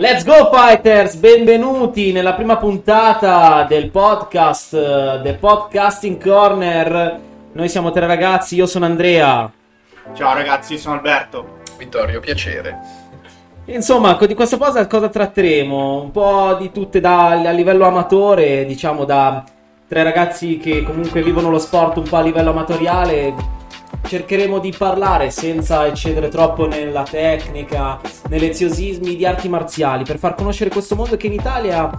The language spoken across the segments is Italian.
Let's go fighters, benvenuti nella prima puntata del podcast, eh, The Podcasting Corner. Noi siamo tre ragazzi, io sono Andrea. Ciao ragazzi, io sono Alberto. Vittorio, piacere. Insomma, di questa cosa cosa tratteremo? Un po' di tutte da, a livello amatore, diciamo da tre ragazzi che comunque vivono lo sport un po' a livello amatoriale. Cercheremo di parlare senza eccedere troppo nella tecnica, negli eziosismi di arti marziali, per far conoscere questo mondo che in Italia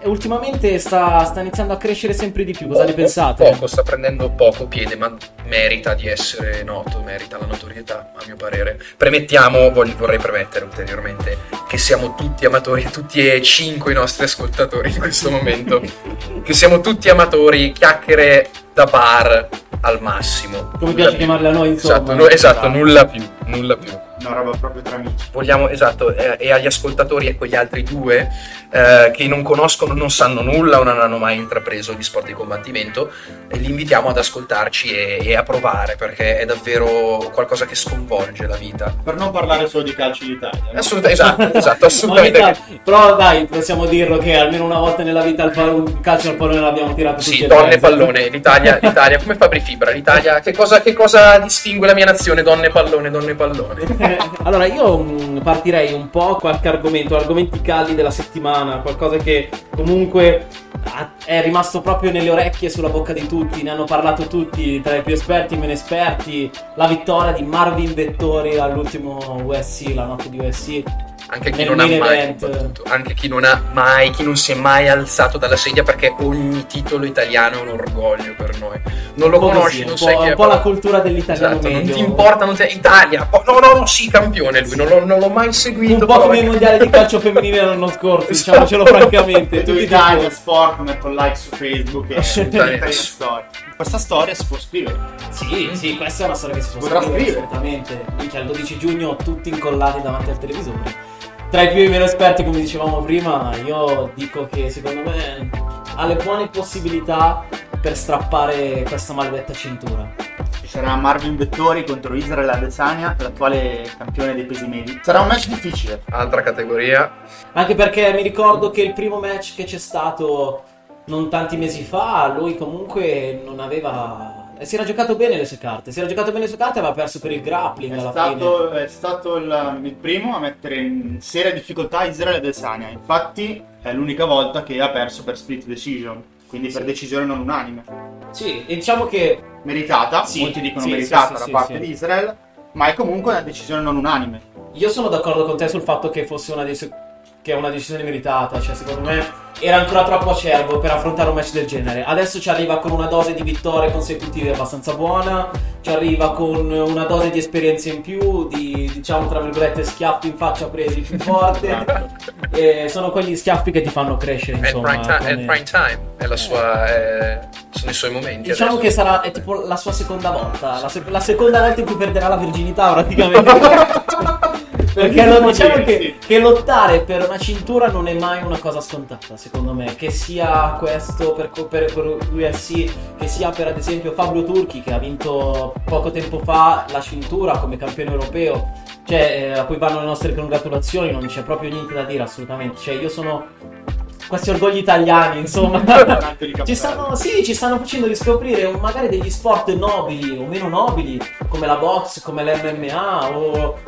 eh, ultimamente sta, sta iniziando a crescere sempre di più. Cosa ne pensate? Poco, sta prendendo poco piede, ma merita di essere noto, merita la notorietà, a mio parere. Premettiamo, voglio- vorrei premettere ulteriormente, che siamo tutti amatori, tutti e cinque i nostri ascoltatori in questo momento, che siamo tutti amatori, chiacchiere da bar al massimo. Come Nulla piace più. chiamarla noi, insomma. Esatto, no- esatto, nulla più, nulla più. Una roba proprio tra amici. Vogliamo, esatto, eh, e agli ascoltatori e quegli altri due eh, che non conoscono, non sanno nulla o non hanno mai intrapreso gli sport di combattimento, eh, li invitiamo ad ascoltarci e, e a provare perché è davvero qualcosa che sconvolge la vita. Per non parlare solo di calcio d'Italia. no? Assolutamente, esatto, esatto, assolutamente. Ogni Però dai, possiamo dirlo che almeno una volta nella vita il pal- un calcio al pallone l'abbiamo tirato tutti Sì, e donne tre. pallone, l'Italia, l'Italia, come Fabri Fibra, l'Italia, che cosa, che cosa distingue la mia nazione? Donne pallone, donne pallone. Allora io mh, partirei un po' qualche argomento, argomenti caldi della settimana, qualcosa che comunque ha- è rimasto proprio nelle orecchie e sulla bocca di tutti, ne hanno parlato tutti, tra i più esperti e meno esperti, la vittoria di Marvin Vettori all'ultimo USC, la notte di USC. Anche chi non ha mai anche chi non ha mai, chi non si è mai alzato dalla sedia perché ogni titolo italiano è un orgoglio per noi. Non lo conosci, non sai chi è. un po' la cultura dell'italiano Esatto, non ti importa, non ti... Italia, no, no, no, sì, campione lui, non, l'ho- non l'ho mai seguito. Un po' come i mondiali di calcio femminile l'anno scorso, Esatto. diciamocelo francamente. Vedo tutti Italia, sport, metto like su Facebook e Assolutamente. Italia Story. Questa storia si può scrivere. Sì, sì, questa è una storia che si può Potrà scrivere, scrivere. assolutamente. Il 12 giugno tutti incollati davanti al televisore. Tra i più e i meno esperti, come dicevamo prima, io dico che secondo me ha le buone possibilità per strappare questa maledetta cintura. Ci sarà Marvin Vettori contro Israel Adesanya, l'attuale campione dei pesi medi. Sarà un match difficile. Altra categoria. Anche perché mi ricordo che il primo match che c'è stato non tanti mesi fa, lui comunque non aveva... eh, Si era giocato bene le sue carte, si era giocato bene le sue carte aveva perso per il grappling È alla stato, è stato il, il primo a mettere in seria difficoltà Israel Adesanya. Infatti è l'unica volta che ha perso per split decision, quindi per Sì. decisione non unanime. fine. Sì, e diciamo che Meritata, Sì, molti dicono sì, meritata da parte di Israel, ma è comunque una decisione non unanime. Io sono d'accordo con te sul fatto che fosse una, dec- che è una decisione meritata, cioè secondo me era ancora troppo acerbo per affrontare un match del genere. Adesso ci arriva con una dose di vittorie consecutive abbastanza buona, ci arriva con una dose di esperienza in più, di diciamo tra virgolette schiaffi in faccia presi più forte. e sono quegli schiaffi che ti fanno crescere, È il prime, time, come- prime time, è la sua, è- sono i suoi momenti. Diciamo adesso. che sarà è tipo la sua seconda volta, la, sec- la seconda volta in cui perderà la virginità praticamente. Perché lo- diciamo che, che lottare per una cintura non è mai una cosa scontata, secondo me. Che sia questo per, per, per UFC, che sia per ad esempio Fabio Turchi che ha vinto poco tempo fa la cintura come campione europeo. Cioè, eh, a cui vanno le nostre congratulazioni, non c'è proprio niente da dire assolutamente. Cioè, io sono questi orgogli italiani, insomma. Ci stanno, sì, ci stanno facendo riscoprire magari degli sport nobili o meno nobili, come la box, come l'MMA o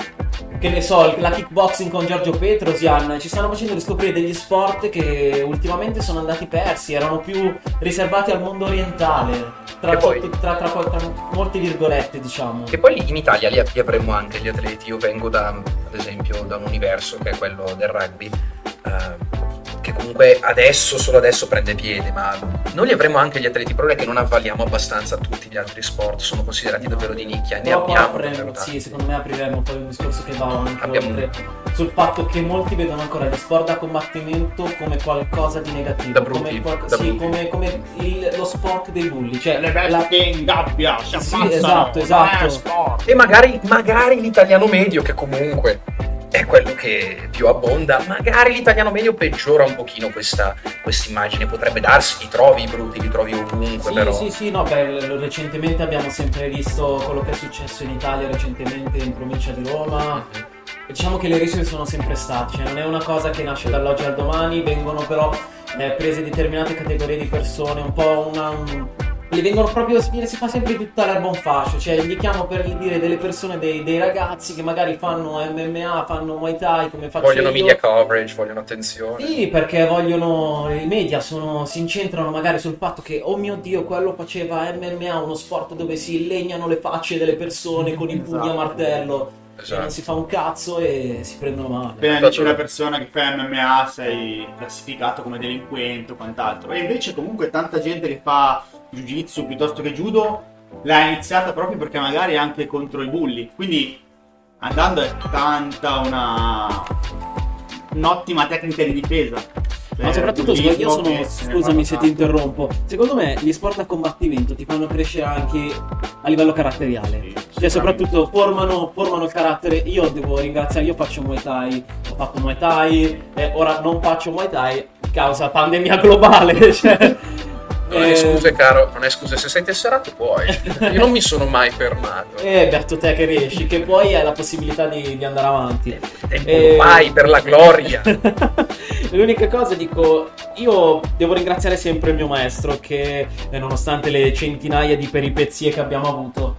che ne so, la kickboxing con Giorgio Petrosian. Ci stanno facendo riscoprire degli sport che ultimamente sono andati persi, erano più riservati al mondo orientale. Tra, poi- sotto- tra, tra- tra molte virgolette, diciamo. Che poi in Italia li, li avremo anche gli atleti. Io vengo da, ad esempio, da un universo che è quello del rugby, che comunque adesso, solo adesso prende piede, ma noi li avremo anche gli atleti. È che non avvaliamo abbastanza tutti gli altri sport, sono considerati davvero di nicchia, ne abbiamo tanti. sì, secondo me apriremo poi un discorso che va anche Abbiamo- oltre sul fatto che molti vedono ancora gli sport da combattimento come qualcosa di negativo, Da brutti, come, qualco- da sì, come, come il- lo sport dei bulli, cioè Le la- bestie in gabbia si Sì, esatto, esatto. E magari, magari l'italiano medio, che comunque quello che più abbonda, magari l'italiano medio peggiora un pochino questa immagine, potrebbe darsi, li trovi brutti, li trovi ovunque, Sì, però... sì, sì, no, beh, recentemente abbiamo sempre visto quello che è successo in Italia recentemente in provincia di Roma. diciamo che le rische sono sempre state, cioè non è una cosa che nasce dall'oggi al domani, vengono però eh, prese determinate categorie di persone, un po' una... Un, le vengono proprio si fa sempre tutta l'erba un fascio cioè indichiamo per dire delle persone dei, dei, ragazzi che magari fanno MMA fanno Muay Thai come faccio vogliono io. media coverage vogliono attenzione sì perché vogliono i media sono, si incentrano magari sul fatto che oh mio dio quello faceva MMA uno sport dove si legnano le facce delle persone con i pugni Esatto. a martello Esatto. non si fa un cazzo e si prendono male Appena dici una persona che fa MMA sei classificato come delinquente o quant'altro. E invece comunque tanta gente che fa jiu-jitsu piuttosto che judo l'ha iniziata proprio perché magari anche contro i bulli. Quindi andando è tanta una un'ottima tecnica di difesa. Ma Eh, soprattutto bullismo io sono, se scusami se ti interrompo, secondo me gli sport a combattimento ti fanno crescere anche a livello caratteriale. Sì, Cioè soprattutto formano, formano il carattere, io devo ringraziare, io faccio Muay Thai, ho fatto Muay Thai, eh, ora non faccio Muay Thai causa pandemia globale, cioè... non è eh, scuse caro non è scuse. Se sei tesserato puoi. Io non mi sono mai fermato. Eh, beato te che riesci, che poi hai la possibilità di, di andare avanti. tempo Eh, mai per la gloria. L'unica cosa dico, io devo ringraziare sempre il mio maestro che eh, nonostante le centinaia di peripezie che abbiamo avuto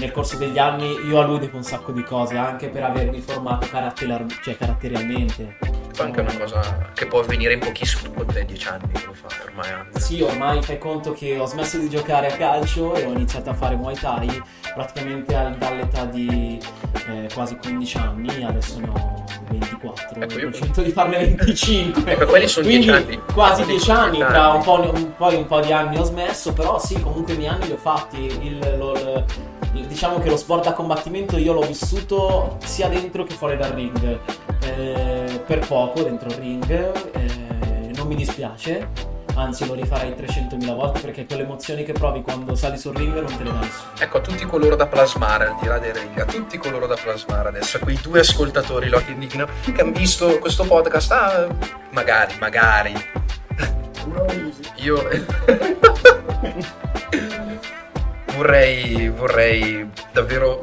nel corso degli anni, io a lui devo un sacco di cose, anche per avermi formato caratterar- cioè, caratterialmente. È anche una cosa che può avvenire in pochissimo con te 10 anni che lo fa ormai anche Sì, ormai fai conto che ho smesso di giocare a calcio e ho iniziato a fare Muay Thai praticamente al- dall'età di eh, quasi 15 anni, adesso ne ho 24, Ecco, io- ho scelto di farne 25. Ecco, quelli sono Quindi 10 anni. Quasi Quelli 10 sono anni, 10 tra un po', un, poi un po' di anni ho smesso, però sì, comunque i miei anni li ho fatti. Il- lo- il- diciamo che lo sport da combattimento io l'ho vissuto sia dentro che fuori dal ring. Eh, per poco dentro il ring, eh, non mi dispiace, anzi lo rifarei 300.000 volte perché quelle emozioni che provi quando sali sul ring non te le dà nessuno. Ecco, a tutti coloro da plasmare, al di là del ring, a tutti coloro da plasmare adesso, a quei due ascoltatori lo che dicono che hanno visto questo podcast, ah, magari, magari, io vorrei, vorrei davvero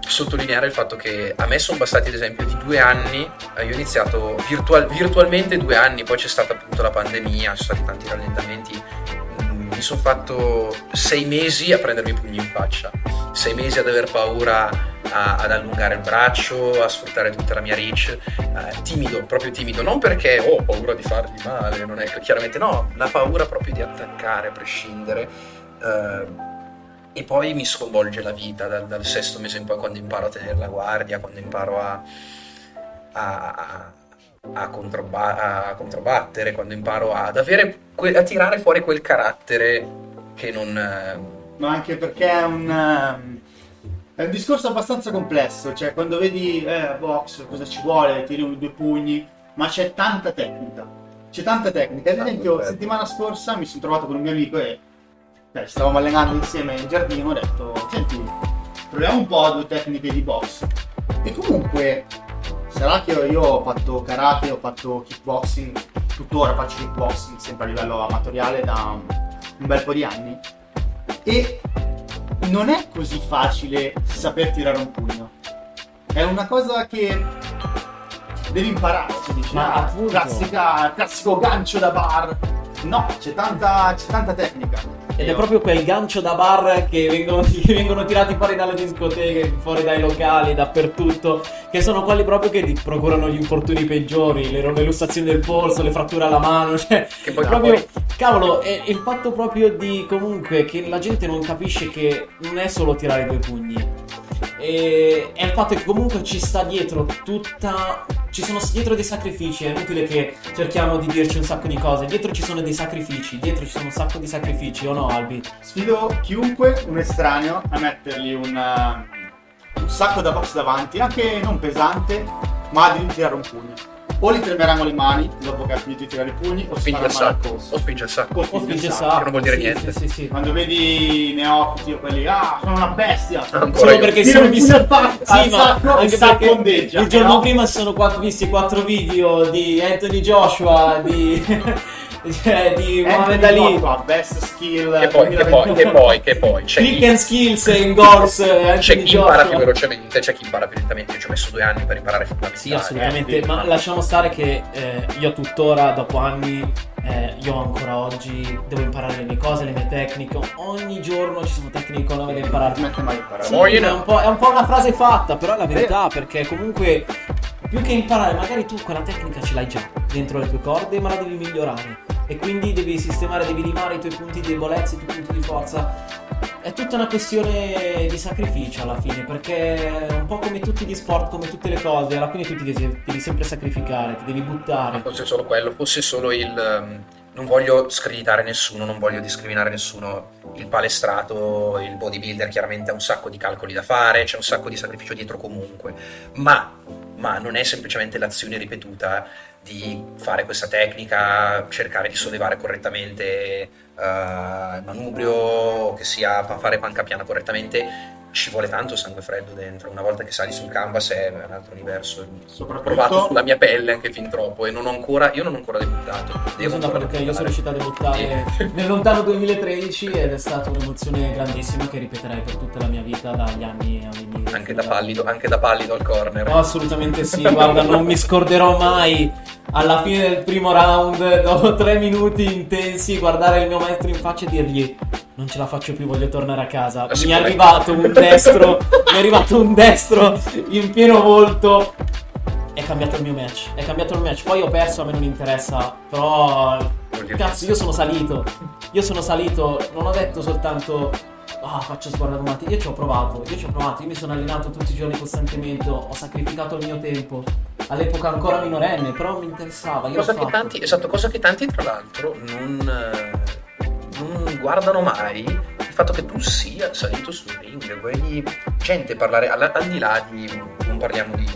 sottolineare il fatto che a me sono bastati ad esempio di due anni, eh, io ho iniziato virtual- virtualmente due anni, poi c'è stata appunto la pandemia, ci sono stati tanti rallentamenti, Mm, mi sono fatto sei mesi a prendermi pugni in faccia, sei mesi ad aver paura a- ad allungare il braccio, a sfruttare tutta la mia reach, eh, timido, proprio timido, non perché oh, ho paura di fargli male, non è chiaramente no, la paura proprio di attaccare a prescindere. Eh, e poi mi sconvolge la vita dal, dal sesto mese in poi quando imparo a tenere la guardia, quando imparo a, a, a- a controba- a controbattere, quando imparo ad avere que- a tirare fuori quel carattere che non... Ma anche perché è un, ehm, è un discorso abbastanza complesso, cioè quando vedi eh, box cosa ci vuole, tiri due pugni, ma c'è tanta tecnica. C'è tanta tecnica. Ad esempio, settimana scorsa mi sono trovato con un mio amico e cioè, stavamo allenando insieme in giardino, ho detto, senti, proviamo un po' due tecniche di box. E comunque, sarà che io ho fatto karate, ho fatto kickboxing, tuttora faccio kickboxing, sempre a livello amatoriale da un bel po' di anni. E non è così facile saper tirare un pugno. È una cosa che devi imparare. Si dice, Ma "Ah, appunto." classica, classico gancio da bar. No, c'è tanta, c'è tanta tecnica. Ed è Io- proprio quel gancio da bar che vengono, che vengono tirati fuori dalle discoteche, fuori dai locali, dappertutto, che sono quelli proprio che ti procurano gli infortuni peggiori, le, le lussazioni del polso, le fratture alla mano, cioè che poi proprio, cavolo, è il fatto proprio di comunque che la gente non capisce che non è solo tirare due pugni. E è il fatto che comunque ci sta dietro tutta. Ci sono dietro dei sacrifici. È inutile che cerchiamo di dirci un sacco di cose. Dietro ci sono dei sacrifici. Dietro ci sono un sacco di sacrifici, o no, Albi? Sfido chiunque, un estraneo, a mettergli un, uh, un sacco da box davanti, anche non pesante, ma di tirare un pugno. O li tremeranno le mani dopo che ha finito di tirare i pugni o O spinge il sacco. O spinge il sacco. O spinge il sacco. che non vuol dire sì, niente. Sì, sì, sì. Quando vedi i neofiti o quelli, ah, sono una bestia. Ancora Solo io. perché sono pugno al sacco, anche il sacco perché ondeggia, il giorno però- prima si sono quattro- visti quattro video di Anthony Joshua, di, cioè, di Muhammad Anthony Ali, Joshua, best skill Che poi, che poi, che poi, che poi. C'è Click chi, and Skills in Gors, c'è Anthony chi impara più velocemente, c'è chi impara più lentamente. Io ci ho messo due anni per imparare fondamentali. Sì, assolutamente, Eh, ma lasciamo stare che eh, io tuttora, dopo anni, eh, io ancora oggi devo imparare le mie cose, le mie tecniche. Ogni giorno ci sono tecniche nuove da imparare. Non mai di imparare. Sì, è, un po', è un po' una frase fatta, però è la verità, perché comunque più che imparare, magari tu quella tecnica ce l'hai già dentro le tue corde, ma la devi migliorare. E quindi devi sistemare, devi limare i tuoi punti di debolezza, i tuoi punti di forza. È tutta una questione di sacrificio alla fine, perché un po' come tutti gli sport, come tutte le cose, alla fine tu ti devi, devi sempre sacrificare, ti devi buttare. fosse solo quello, fosse solo il. ehm, non voglio screditare nessuno, non voglio discriminare nessuno. Il palestrato, il bodybuilder chiaramente ha un sacco di calcoli da fare, c'è un sacco di sacrificio dietro comunque. Ma, ma non è semplicemente l'azione ripetuta di fare questa tecnica, cercare di sollevare correttamente eh, il manubrio, che sia fare panca piana correttamente. Ci vuole tanto sangue freddo dentro. Una volta che sali sul canvas è un altro universo. Ho provato Soprattutto sulla mia pelle anche fin troppo e non ho ancora, io non ho ancora debuttato. Io Devo d'accordo che io sono riuscito a debuttare nel lontano 2013 ed è stata un'emozione grandissima che ripeterei per tutta la mia vita dagli anni ai miei Anche da pallido, anche da pallido al corner. No, assolutamente sì, guarda, non mi scorderò mai alla fine del primo round, dopo tre minuti intensi, guardare il mio maestro in faccia e dirgli non ce la faccio più, voglio tornare a casa. Ah, Mi è arrivato un destro, mi è arrivato un destro in pieno volto. È cambiato il mio match, è cambiato il match. Poi ho perso, a me non interessa, però cazzo, io sono salito. Io sono salito, non ho detto soltanto ah, faccio sguardo matti. Io ci ho provato, io ci ho provato, io mi sono allenato tutti i giorni costantemente, ho sacrificato il mio tempo. All'epoca ancora minorenne, però mi interessava. Io Cosa che, tanti, esatto, cosa che tanti tra l'altro non, eh, non guardano mai il fatto che tu sia salito sul ring, vedi gente parlare al, al di là di non parliamo di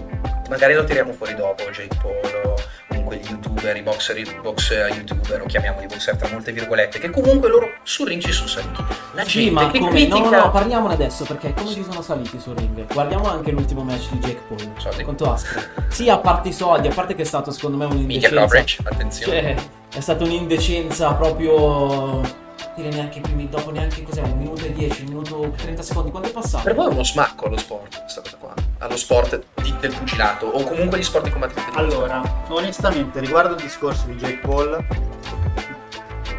magari lo tiriamo fuori dopo Jake Paul o comunque gli youtuber, i boxer, i box youtuber, o chiamiamoli boxer tra molte virgolette, che comunque loro sul ring ci sono saliti. La Sì, gente ma che come? critica No, no, parliamone adesso perché come ci sono saliti sul ring? Guardiamo anche l'ultimo match di Jake Paul. Soldi. Quanto aspro. Sì, a parte i soldi, a parte che è stato secondo me media un'indecenza. coverage, attenzione. Cioè, è stata un'indecenza proprio. Dire neanche primi, dopo neanche cos'è, un minuto e 10, un minuto 30 secondi, quanto è passato? Per voi è uno smacco allo sport, questa cosa qua? Allo sport di- del pugilato o comunque gli sport di combattimento? Allora, onestamente, riguardo il discorso di Jake Paul,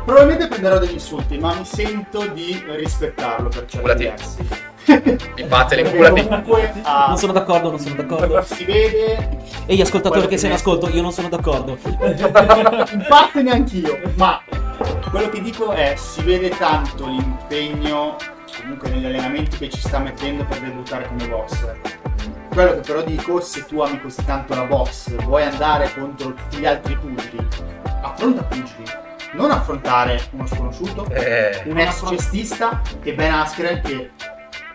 probabilmente prenderò degli insulti, ma mi sento di rispettarlo per certi Culati. versi. Mi batte le Perché culati. comunque ha- Non sono d'accordo, non sono d'accordo. si vede, E gli ascoltatori Quello che sei in ne- ascolto, io non sono d'accordo. in parte neanch'io, ma quello che dico è si vede tanto l'impegno comunque negli allenamenti che ci sta mettendo per debuttare come boxer. Quello che però dico, se tu ami così tanto la box, vuoi andare contro tutti gli altri pugili, affronta pugili, non affrontare uno sconosciuto, Eh, un ex cestista che Ben Askren che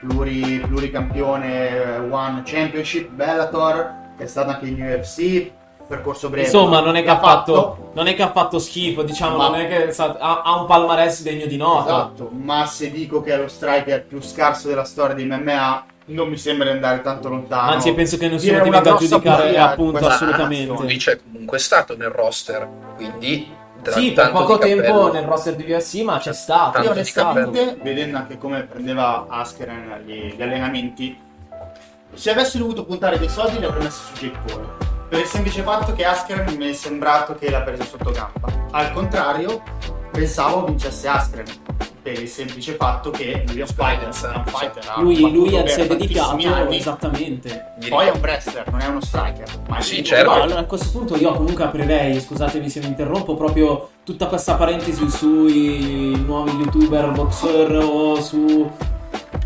pluri, pluricampione eh, One Championship Bellator che è stato anche in UFC percorso breve Insomma, non è, che ha fatto, non è che ha fatto schifo, diciamo, Ma- non è che ha, ha un palmarès degno di nota. esatto ma se dico che è lo striker più scarso della storia di MMA non mi sembra di andare tanto lontano Anzi, penso che ti una venga a giudicare, in appunto, assolutamente. lui c'è comunque stato nel roster, quindi tra- Sì, per poco tempo cappello. nel roster di UFC, ma c'è stato. Tanto Io onestamente, vedendo anche come prendeva Askren gli, gli allenamenti, se avessi dovuto puntare dei soldi li avrei messi su Jake Paul. Per il semplice fatto che Askren mi è sembrato che l'ha preso sotto gamba. Al contrario, pensavo vincesse Askren. Per il semplice fatto che lui è un fighter. È un fighter ha Lui, lui per si è dedicato, anni. esattamente. Poi è un wrestler, non è uno striker. Ma Sì, è certo. No, allora a questo punto io comunque aprirei, scusatemi se mi interrompo, proprio tutta questa parentesi sui nuovi youtuber boxer o su...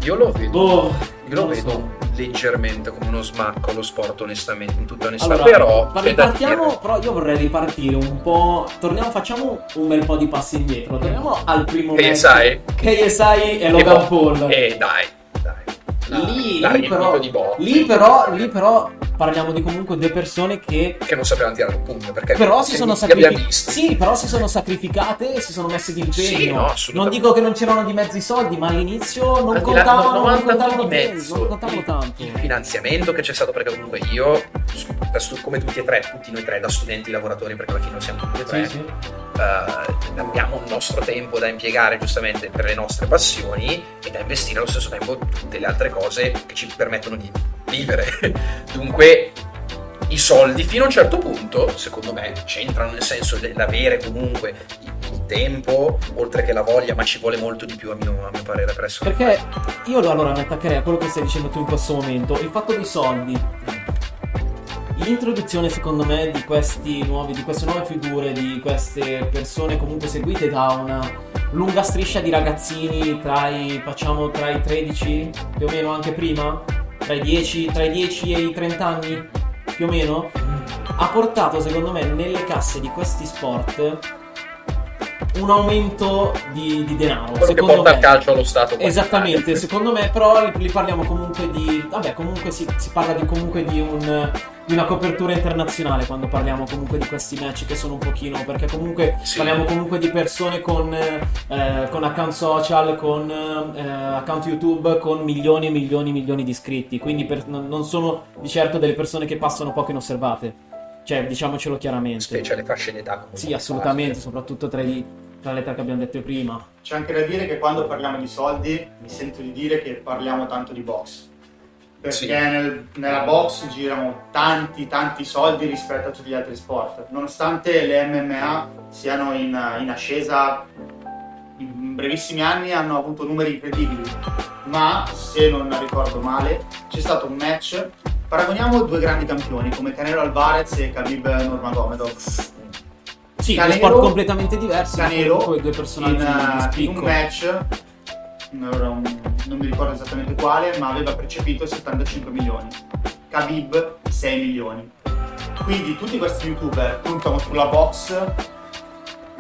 Io lo vedo, Boh, io lo vedo so. leggermente come uno smacco allo sport, onestamente, in tutta onestà. Allora, però c'è da ripartiamo, però io vorrei ripartire un po'. Torniamo, facciamo un bel po' di passi indietro. Torniamo al primo Che sai? KSI e Logan Paul. Eh, dai, dai. La- lì, lì l'arrivito però, di botte. lì però, lì però parliamo di comunque due persone che che non sapevano tirare un pugno perché però si sono sacrificate. Sì, però si sono sacrificate e si sono messe d'impegno. Sì, no, non dico che non c'erano di mezzo i soldi, ma all'inizio non contavano, non contavano di mezzo non contavano il, tanto. il finanziamento che c'è stato perché comunque io come tutti e tre tutti noi tre da studenti lavoratori perché alla fine siamo tutti e tre Sì, sì. eh, abbiamo un nostro tempo da impiegare giustamente per le nostre passioni e da investire allo stesso tempo tutte le altre cose che ci permettono di vivere. Dunque i soldi fino a un certo punto, secondo me, c'entrano nel senso dell'avere comunque il, tempo, oltre che la voglia, ma ci vuole molto di più a mio, a mio parere per essere Perché io allora mi attaccherei a quello che stai dicendo tu in questo momento. Il fatto dei soldi. L'introduzione, secondo me, di questi nuovi, di queste nuove figure, di queste persone comunque seguite da una lunga striscia di ragazzini tra i, facciamo, tra i 13, più o meno anche prima, tra i 10, tra i 10 e i 30 anni, più o meno, ha portato, secondo me, nelle casse di questi sport un aumento di, di denaro. quello che secondo porta me. il calcio allo Stato. Esattamente, secondo me però li, li parliamo comunque di... Vabbè, comunque si, si parla di, comunque di, un, di una copertura internazionale quando parliamo comunque di questi match che sono un pochino... Perché comunque Sì. parliamo comunque di persone con, eh, con account social, con eh, account YouTube, con milioni e milioni e milioni di iscritti. Quindi per- non sono di certo delle persone che passano poco inosservate. Cioè, diciamocelo chiaramente. specie alle fasce d'età. comunque. Sì, assolutamente, soprattutto tra, i- tra le tre che abbiamo detto prima. C'è anche da dire che quando parliamo di soldi mi sento di dire che parliamo tanto di box. Perché Sì. nel- nella box girano tanti tanti soldi rispetto a tutti gli altri sport. Nonostante le MMA siano in, in ascesa, in brevissimi anni hanno avuto numeri incredibili. Ma se non ricordo male, c'è stato un match. Paragoniamo due grandi campioni come Canelo Alvarez e Khabib Nurmagomedov. Sì, Canelo- due sport completamente diversi, Canelo comunque due in, personaggi di eh, in un match non mi ricordo esattamente quale ma aveva percepito 75 milioni Khabib 6 milioni quindi tutti questi youtuber puntano sulla box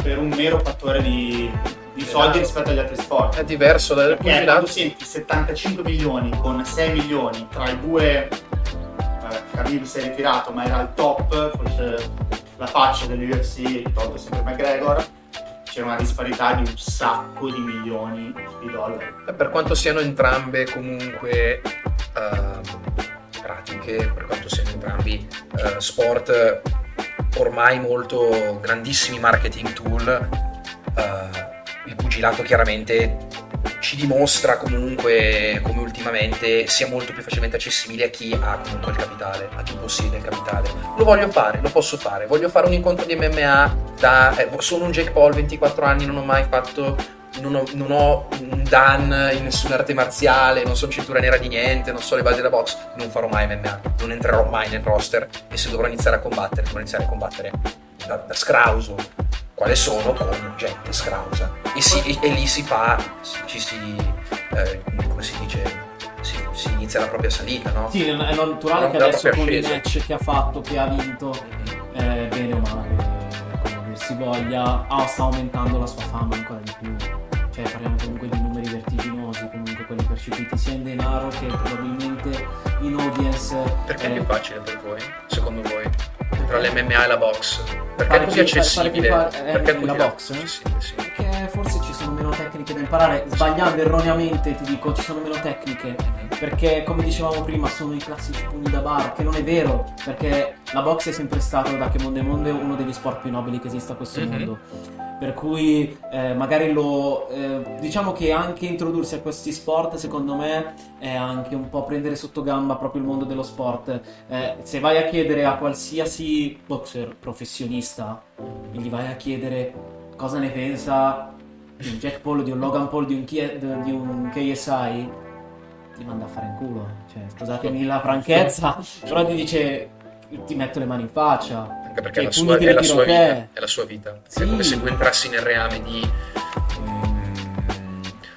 per un mero fattore di, di soldi rispetto agli altri sport È diverso dal perché quando pugilato. senti 75 milioni con 6 milioni tra i due Khabib si è ritirato ma era al top forse la faccia dell'UFC tolto sempre McGregor. C'era una disparità di un sacco di milioni di dollari. Per quanto siano entrambe comunque ehm, pratiche, per quanto siano entrambi eh, sport ormai molto grandissimi marketing tool, eh, il pugilato chiaramente ci dimostra comunque come ultimamente sia molto più facilmente accessibile a chi ha comunque il capitale, a chi possiede il capitale. Lo voglio fare, lo posso fare, voglio fare un incontro di MMA da... eh, sono un Jake Paul, 24 anni, non ho mai fatto non ho, non ho un Dan in nessuna arte marziale, non sono cintura nera di niente, non so le basi della box, non farò mai MMA, non entrerò mai nel roster e se dovrò iniziare a combattere, dovrò iniziare a combattere da, da scrauso, quale sono con gente scrausa. E, si- e- lì si fa, ci si, eh, come si dice, si, si inizia la propria salita, no? Sì, è naturale Non che adesso con i asceso. match che ha fatto, che ha vinto, eh, bene o male, come dir si voglia, ah, sta aumentando la sua fama ancora di più. Cioè, parliamo comunque di numeri vertiginosi, comunque quelli percepiti sia in denaro che probabilmente in audience. Perché è eh, più facile per voi, secondo voi? Tra l'MMA e la box? Perché Fare è così più- fare- fare accessibile? più fa- eh, Perché è la così box? accessibile, sì. Perché forse ci sono meno tecniche da imparare, sbagliando erroneamente ti dico, ci sono meno tecniche. Perché come dicevamo prima sono i classici pugni da bar, che non è vero, perché la box è sempre stato da che mondo è mondo uno degli sport più nobili che esista a questo Mhm. mondo. Per cui eh, magari lo eh, diciamo che anche introdursi a questi sport secondo me è anche un po' prendere sotto gamba proprio il mondo dello sport. Eh, se vai a chiedere a qualsiasi boxer professionista, e gli vai a chiedere cosa ne pensa di un Jack Paul, di un Logan Paul, di un, Kie- di un KSI, ti manda a fare in culo. Cioè, scusatemi la franchezza, però ti dice ti metto le mani in faccia. Anche perché Cioè, è la, sua, è la sua che- vita. È la sua vita. Sì. È come se tu entrassi nel reame di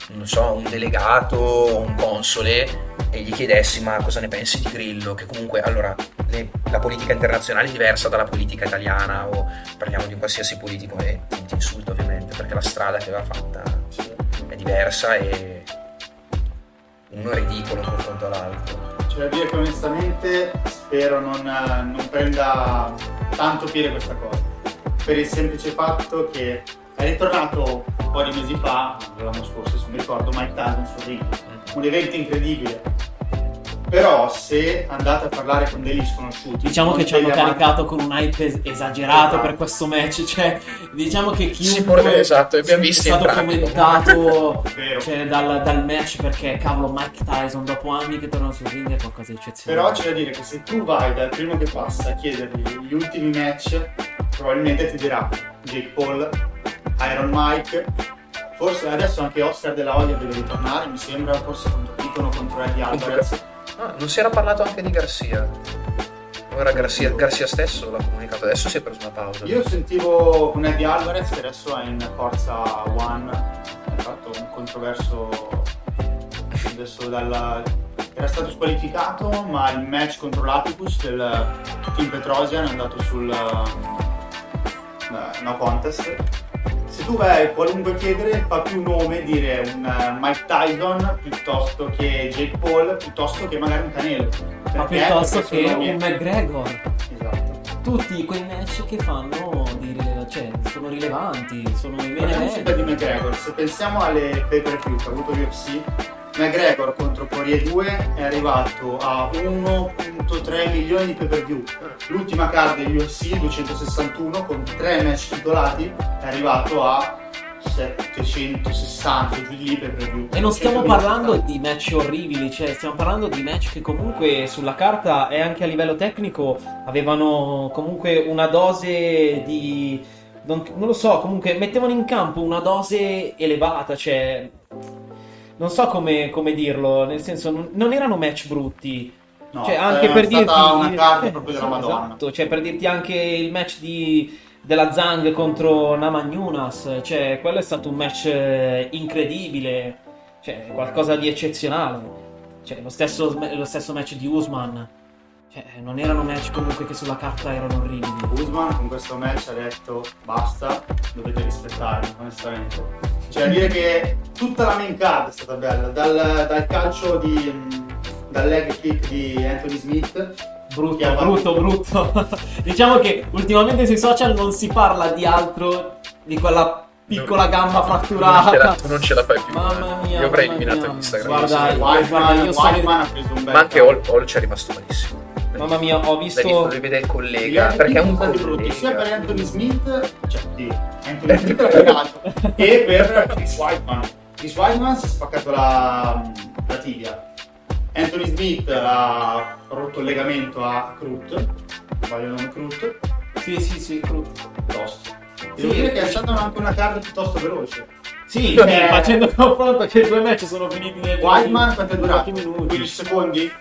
non so, un delegato o un console e gli chiedessi ma cosa ne pensi di Grillo? Che comunque allora le- la politica internazionale è diversa dalla politica italiana o parliamo di un qualsiasi politico e ti, ti insulta ovviamente perché la strada che aveva fatta è diversa e uno è ridicolo in confronto all'altro. C'è da dire che onestamente spero non, non prenda tanto piede questa cosa. Per il semplice fatto che è ritornato un po' di mesi fa, l'anno scorso se mi ricordo, Mike Tyson su ring. Un evento incredibile. Però se andate a parlare con degli sconosciuti... Diciamo che ci hanno amanti- caricato con un hype es- esagerato Esatto. per questo match, cioè diciamo che Sì, chiunque pure- esatto, abbiamo è visto stato entrambi. commentato Vero. cioè, dal, dal match perché cavolo Mike Tyson dopo anni che torna sul ring è qualcosa di Però eccezionale. c'è da dire che se tu vai dal primo che passa a chiedergli gli ultimi match, probabilmente ti dirà Jake Paul, Iron Mike, forse adesso anche Oscar della Hoya deve ritornare, mi sembra, forse contro dicono contro Eddie Alvarez. Ah, non si era parlato anche di Garcia. Ora Garcia, Garcia stesso l'ha comunicato, adesso si è preso una pausa. Io sentivo con Eddie Alvarez che adesso è in Forza One, ha fatto un controverso adesso dalla... era stato squalificato ma il match contro l'Apicus del team Petrosian è andato sul eh, no contest. Se tu vai a qualunque chiedere fa più nome dire un eh, Mike Tyson piuttosto che Jake Paul piuttosto che magari un Canelo. Ma piuttosto che un McGregor. Esatto. Tutti quei match che fanno di rile- cioè, sono rilevanti, sono i main sempre di. McGregor, se pensiamo alle pay per view che ha avuto UFC, McGregor contro Poirier 2 è arrivato a 1.3 milioni di pay per view. L'ultima card UFC 261 con 3 match titolati è arrivato a 760 giù di lì per view. E non stiamo 100.000 parlando di match orribili, cioè stiamo parlando di match che comunque sulla carta e anche a livello tecnico avevano comunque una dose di... Non, non lo so, comunque mettevano in campo una dose elevata, cioè... Non so come, come dirlo, nel senso non, non erano match brutti. No, cioè, anche è per dirti stata una card eh, proprio della Madonna. Esatto, cioè per dirti anche il match di, della Zhang contro Namajunas, cioè quello è stato un match eh, incredibile, cioè qualcosa di eccezionale. Cioè lo stesso, lo stesso match di Usman. Cioè, non erano match comunque che sulla carta erano orribili. Usman con questo match ha detto basta, dovete rispettarmi, onestamente. Da dire che tutta la main card è stata bella, dal, dal calcio di. Dal leg kick di Anthony Smith. Brutto, ha fatto- brutto, brutto. diciamo che ultimamente sui social non si parla di altro di quella piccola gamba Non ce la- fratturata. non ce la fai più. Mamma mia. Io avrei eliminato mia. Instagram. Guarda, sì. io- Whiteman ha preso un bel Ma anche Hall ci è rimasto malissimo. Mamma mia, ho visto. devi vedere il Gli collega. altri Perché è un stati brutti sia per. Anthony Smith, cioè sì, Anthony Smith l'ha cagato, e per Chris Whiteman. Chris Whiteman si è spaccato la, la tibia. Anthony Smith ha rotto il legamento a Crut, sbaglio il nome Crut, Sì, sì, sì, brutto. tosto. Sì. Devo dire che stata anche una card piuttosto veloce. Sì, Eh. sì, facendo confronto che i due match sono finiti nel Whiteman quanto è durato? pochi minuti. 15 secondi?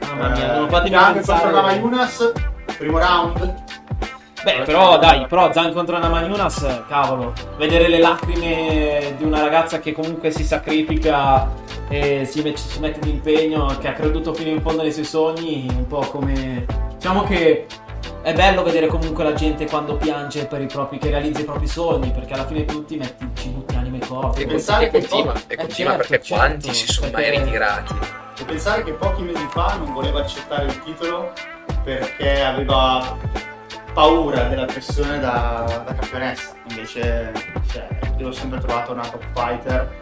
Mamma mia, Eh, non fatemi Young pensare. contro Namajunas, primo round. Beh, però dai, però Zan contro Namajunas, cavolo, vedere le lacrime di una ragazza che comunque si sacrifica e si, met- si mette d'impegno, che ha creduto fino in fondo nei suoi sogni, un po' come... Diciamo che è bello vedere comunque la gente quando piange per i propri, che realizza i propri sogni, perché alla fine tu ti metti, ci butti anima e corpo. E pensare che continua, poi- e Eh, continua certo, perché certo, quanti si sono mai perché- ritirati? E pensare che pochi mesi fa non voleva accettare il titolo perché aveva paura della pressione da, da campionessa. Invece, cioè, io l'ho sempre trovato una top fighter.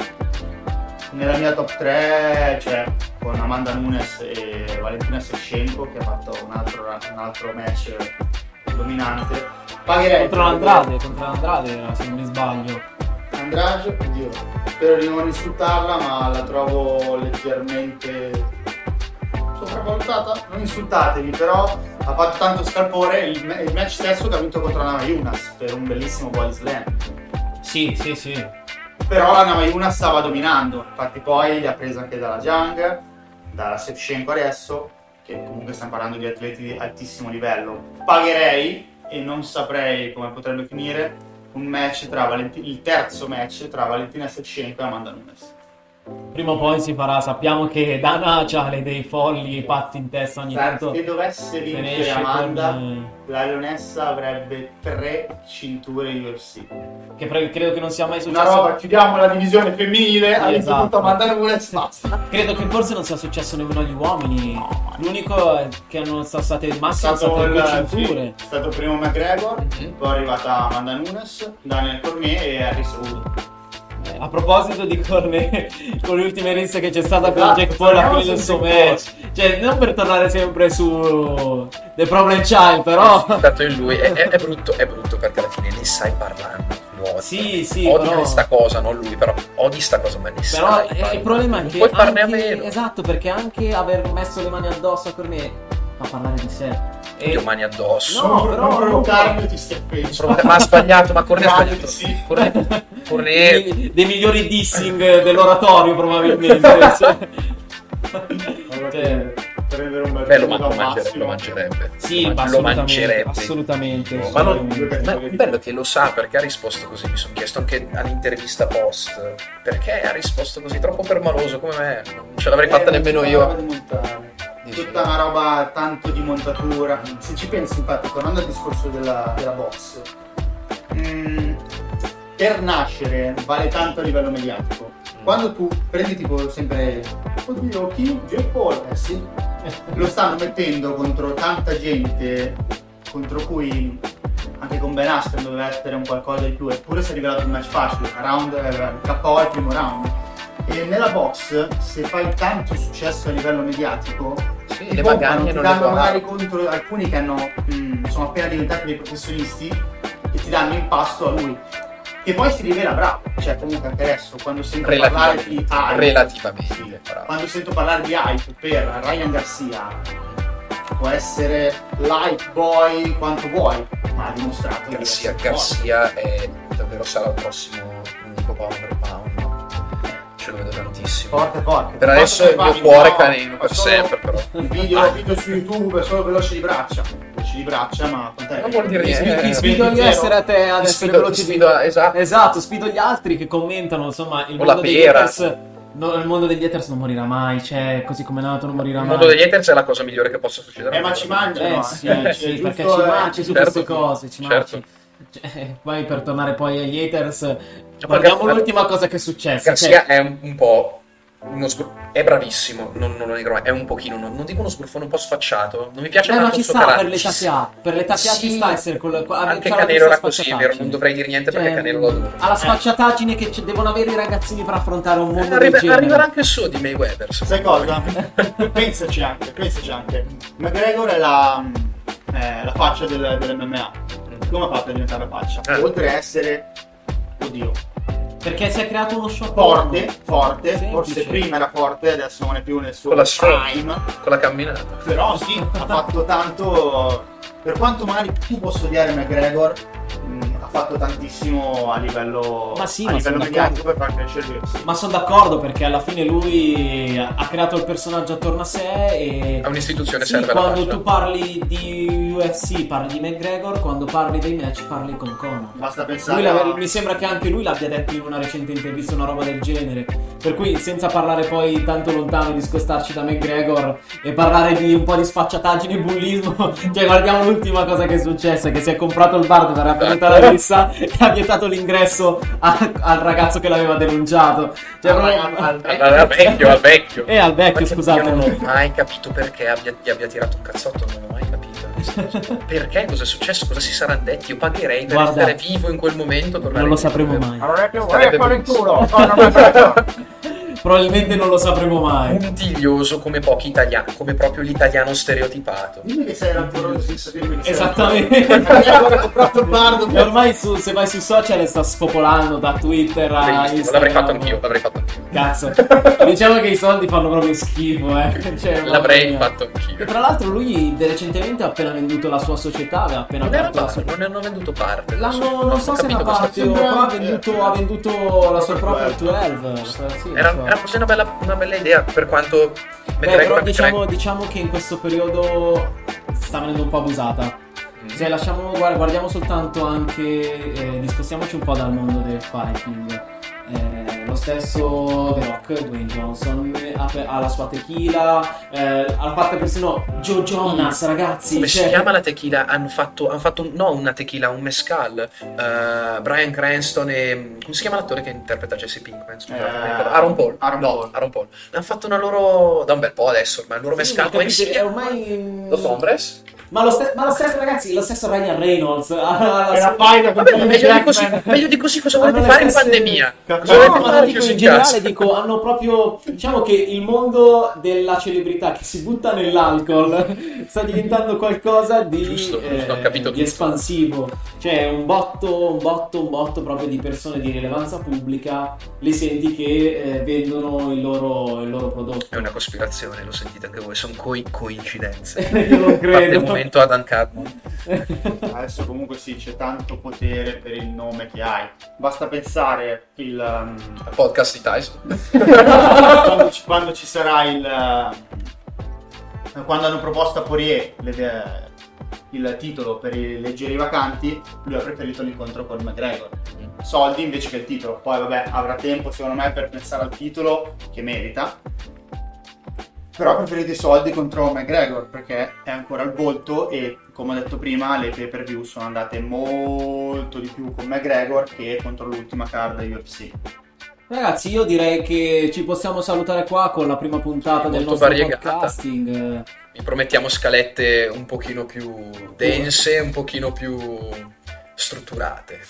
Nella mia top 3 c'è con Amanda Nunes e Valentina Sechenko che ha fatto un altro, un altro match dominante. Pagherei Contro l'Andrade, contro l'Andrade, se non mi sbaglio. Andrade, oddio, spero di non insultarla, ma la trovo leggermente sopravvalutata. Non insultatevi, però ha fatto tanto scalpore il, il match stesso che ha vinto contro Nama Yunas per un bellissimo body slam. Sì, sì, sì. Però la Nama Yunas stava dominando, infatti poi li ha preso anche dalla Jang, dalla Shevchenko adesso, che comunque stiamo parlando di atleti di altissimo livello. Pagherei e non saprei come potrebbe finire un match tra Valenti- il terzo match tra Valentina Shevchenko e Amanda Nunes. Prima o poi si farà, sappiamo che Dana ha le idee folli, pazzi in testa ogni tanto. Se dovesse vincere Amanda, con, la leonessa avrebbe tre cinture UFC. eh, Che pre- credo che non sia mai Una successo. roba, chiudiamo la divisione femminile, vinto esatto. Amanda Nunes, basta. Credo che forse non sia successo nemmeno agli uomini. L'unico è che hanno sono state il massimo sono state due sì, cinture. è stato primo McGregor, Mhm. poi è arrivata Amanda Nunes, Daniel Cormier e Harry Saud. A proposito di Corne, con le ultime risse che c'è stata con Esatto, Jack Paul a fine del su suo match. Cioè, non per tornare sempre su The Problem Child, però. Tanto in lui è, è- è brutto, è brutto perché alla fine ne sai parlare. nuovo. Sì, sì, odi però- questa cosa, non lui, però odi sta cosa, ma ne Però sai il problema è che. puoi farne a meno. Esatto, perché anche aver messo le mani addosso a Cormier fa parlare di sé. E- Io mani addosso. No, Non- però- non provocarmi ti schiaffeggi. Ma ha sbagliato, ma Cornet ha sbagliato. sì. Cornet, Cornet dei, dei migliori dissing dell'oratorio, probabilmente. cioè. Cioè, prendere un bel Beh, lo, punto ma- lo mangerebbe, lo mangerebbe. Sì, lo, ma man- lo assolutamente, mangerebbe. assolutamente, Ma non, assolutamente. ma è bello che lo sa perché ha risposto così. Mi sono chiesto anche all'intervista post perché ha risposto così, troppo permaloso come me. Non ce l'avrei fatta Eh, nemmeno io. Tutta una roba tanto di montatura. Se ci pensi, infatti, tornando al discorso della, della box, mm, per nascere vale tanto a livello mediatico. Quando tu prendi tipo sempre, oddio, chi? Paul, eh sì, lo stanno mettendo contro tanta gente contro cui anche con Ben Askren doveva essere un qualcosa di più, eppure si è rivelato un match facile, round, eh, KO al primo round. E nella box, se fai tanto successo a livello mediatico, Sì, ti le magagne non danno magari contro alcuni che hanno, mm, sono appena diventati dei professionisti e ti danno in pasto a lui. E poi si rivela bravo, cioè comunque anche adesso quando sento parlare di hype, Relativamente. sì, quando sento parlare di hype per Ryan Garcia può essere l'hype boy quanto vuoi, ma ha dimostrato di Garcia, Garcia è davvero sarà il prossimo non dico pound per pound, tantissimo. forte forte. Per adesso il mio cuore è canino per sempre, però. Il video, video su YouTube è solo veloce di braccia, veloce di braccia, ma quant'è? Non vuol dire Ti niente. sfido, ti Eh, sfido di 20-0. essere a te ad essere sfido- veloce ti di- esatto. Esatto, sfido gli altri che commentano, insomma, il O mondo la degli pera. haters. No, il mondo degli haters non morirà mai, cioè, così come è nato non morirà Il mai. mondo degli haters è la cosa migliore che possa succedere. Eh, ma ci mangiano. Eh no? sì, sì, perché ci eh, mangi su certo, queste cose, ci certo. mangi. Cioè, poi per tornare poi agli haters, poi guardiamo l'ultima cosa che è successa. Garcia cioè, è un, un po'. Uno sbru- è bravissimo, non, non lo negro mai, è un pochino, non, non dico uno sbruffone un po' sfacciato. Non mi piace eh, ma tanto ci il suo sta per carattere. l'età che ha, per l'età che ha ci Sì. sta essere con la, Anche Canelo era così, vero? Non dovrei dire niente perché Cioè, Canelo lo adoro. Ha la sfacciataggine che c- devono avere i ragazzini per affrontare un mondo Eh, Arriva- del genere. arriverà anche il suo di Mayweather. Sai cosa? pensaci anche, pensaci anche. McGregor è la, è la faccia del, dell'MMA. Come ha fatto a diventare la faccia? Eh. Oltre a essere, oddio, Perché si è creato uno show forte, forte, Semplice. forse prima era forte, adesso non è più nel suo Con la prime. Con la camminata. Però sì, ha fatto tanto. Per quanto magari tu possa odiare McGregor, mh, ha fatto tantissimo a livello, Ma sì, a ma livello sono mediatico per far crescere UFC. Ma sono d'accordo perché alla fine lui ha creato il personaggio attorno a sé e A un'istituzione sì, serve la quando tu parli di UFC parli di McGregor, quando parli dei match parli con Conor. Basta pensare. Lui a- l'ave- mi sembra che anche lui l'abbia detto in una recente intervista una roba del genere. Per cui, senza parlare poi tanto lontano e discostarci da McGregor e parlare di un po' di sfacciataggine e bullismo, cioè guardiamo l'ultima cosa che è successa: che si è comprato il bar dove era venuta la rissa e ha vietato l'ingresso a- al ragazzo che l'aveva denunciato. Cioè, Al- proprio- al- Al, al vecchio, al vecchio. E al vecchio, Perché scusate. Io non ho mai capito perché abbia, gli abbia tirato un cazzotto, non ho mai capito. Perché? Cosa è successo? Cosa si saranno detti? Io pagherei per Guarda, essere vivo in quel momento. Non lo sapremo mai. Allora, in bellissimo. culo. Probabilmente non lo sapremo mai. Puntiglioso come pochi italiani, come proprio l'italiano stereotipato. Dimmi che sei rancoroso senza dirmi che sei Esattamente. ha E ormai su- se vai sui social sta spopolando da Twitter a Bellissimo, Instagram. l'avrei fatto anch'io, l'avrei fatto anch'io. Cazzo. diciamo che i soldi fanno proprio schifo, eh. Cioè, L'avrei mia. fatto E anch'io. tra l'altro lui recentemente ha appena venduto la sua società, aveva appena Non, era aperto la sua non ne hanno venduto parte. L'hanno, non so se è una capito parte o ha venduto, ha venduto la sua propria 12. 12. sì, Era, era forse una bella, una bella idea, per quanto Beh, però diciamo, diciamo che in questo periodo sta venendo un po' abusata. Se lasciamo, guarda, guardiamo soltanto anche, eh, discostiamoci un po' dal mondo del fighting. eh, lo stesso The Rock, Dwayne Johnson, ha, la sua tequila, eh, ha fatto persino Joe Jonas, ragazzi. Come cioè- si chiama la tequila? Hanno fatto, hanno fatto no, una tequila, un mescal. Eh, Brian Cranston e. come si chiama l'attore che interpreta Jesse Pinkman? Scusate, Eh. Aaron Paul. Aaron no, Paul. Aaron Paul. Hanno fatto una loro. da un bel po' adesso ormai. Il loro Sì, mescal. ma Come si è chiama? ormai... Los Hombres? Ma lo, ste- ma lo stesso, ragazzi, lo stesso Ryan Reynolds. Era faida con Vabbè, meglio di, così, meglio di così cosa volete le fare in pandemia? No, Cosa No, fare dico in generale, dico, hanno proprio, diciamo che il mondo della celebrità che si butta nell'alcol sta diventando qualcosa di, Giusto, eh, giusto, di espansivo. Cioè, un botto, un botto, un botto proprio di persone di rilevanza pubblica, li senti che eh, vendono il loro, il loro prodotto. È una cospirazione, lo sentite anche voi, sono coi- coincidenze. Io non credo. Momento Adam Cadman. Adesso comunque sì, c'è tanto potere per il nome che hai. Basta pensare il, um, Podcast di Tyson. quando, ci, quando ci sarà il... uh, quando hanno proposto a Poirier le- il titolo per i leggeri vacanti, lui ha preferito l'incontro con McGregor. Soldi invece che il titolo. Poi vabbè, avrà tempo secondo me per pensare al titolo che merita. Però ha preferito i soldi contro McGregor perché è ancora al volto e come ho detto prima le pay per view sono andate molto di più con McGregor che contro l'ultima card UFC. Ragazzi, io direi che ci possiamo salutare qua con la prima puntata del nostro variegata. podcasting. Vi promettiamo scalette un pochino più dense, un pochino più strutturate,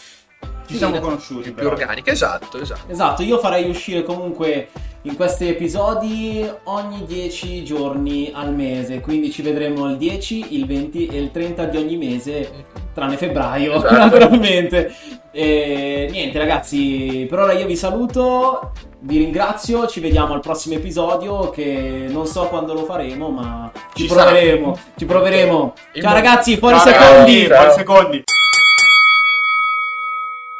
Ci siamo conosciuti. più però. organiche. Esatto, esatto. Esatto, io farei uscire comunque in questi episodi ogni 10 giorni al mese, quindi ci vedremo il 10, il 20 e il 30 di ogni mese, tranne febbraio, Esatto. naturalmente. E niente ragazzi, per ora io vi saluto, vi ringrazio, ci vediamo al prossimo episodio che non so quando lo faremo, ma ci, Ci sarà. proveremo, ci proveremo. Ciao ragazzi, fuori Ciao, secondi! ragazzi, fuori secondi.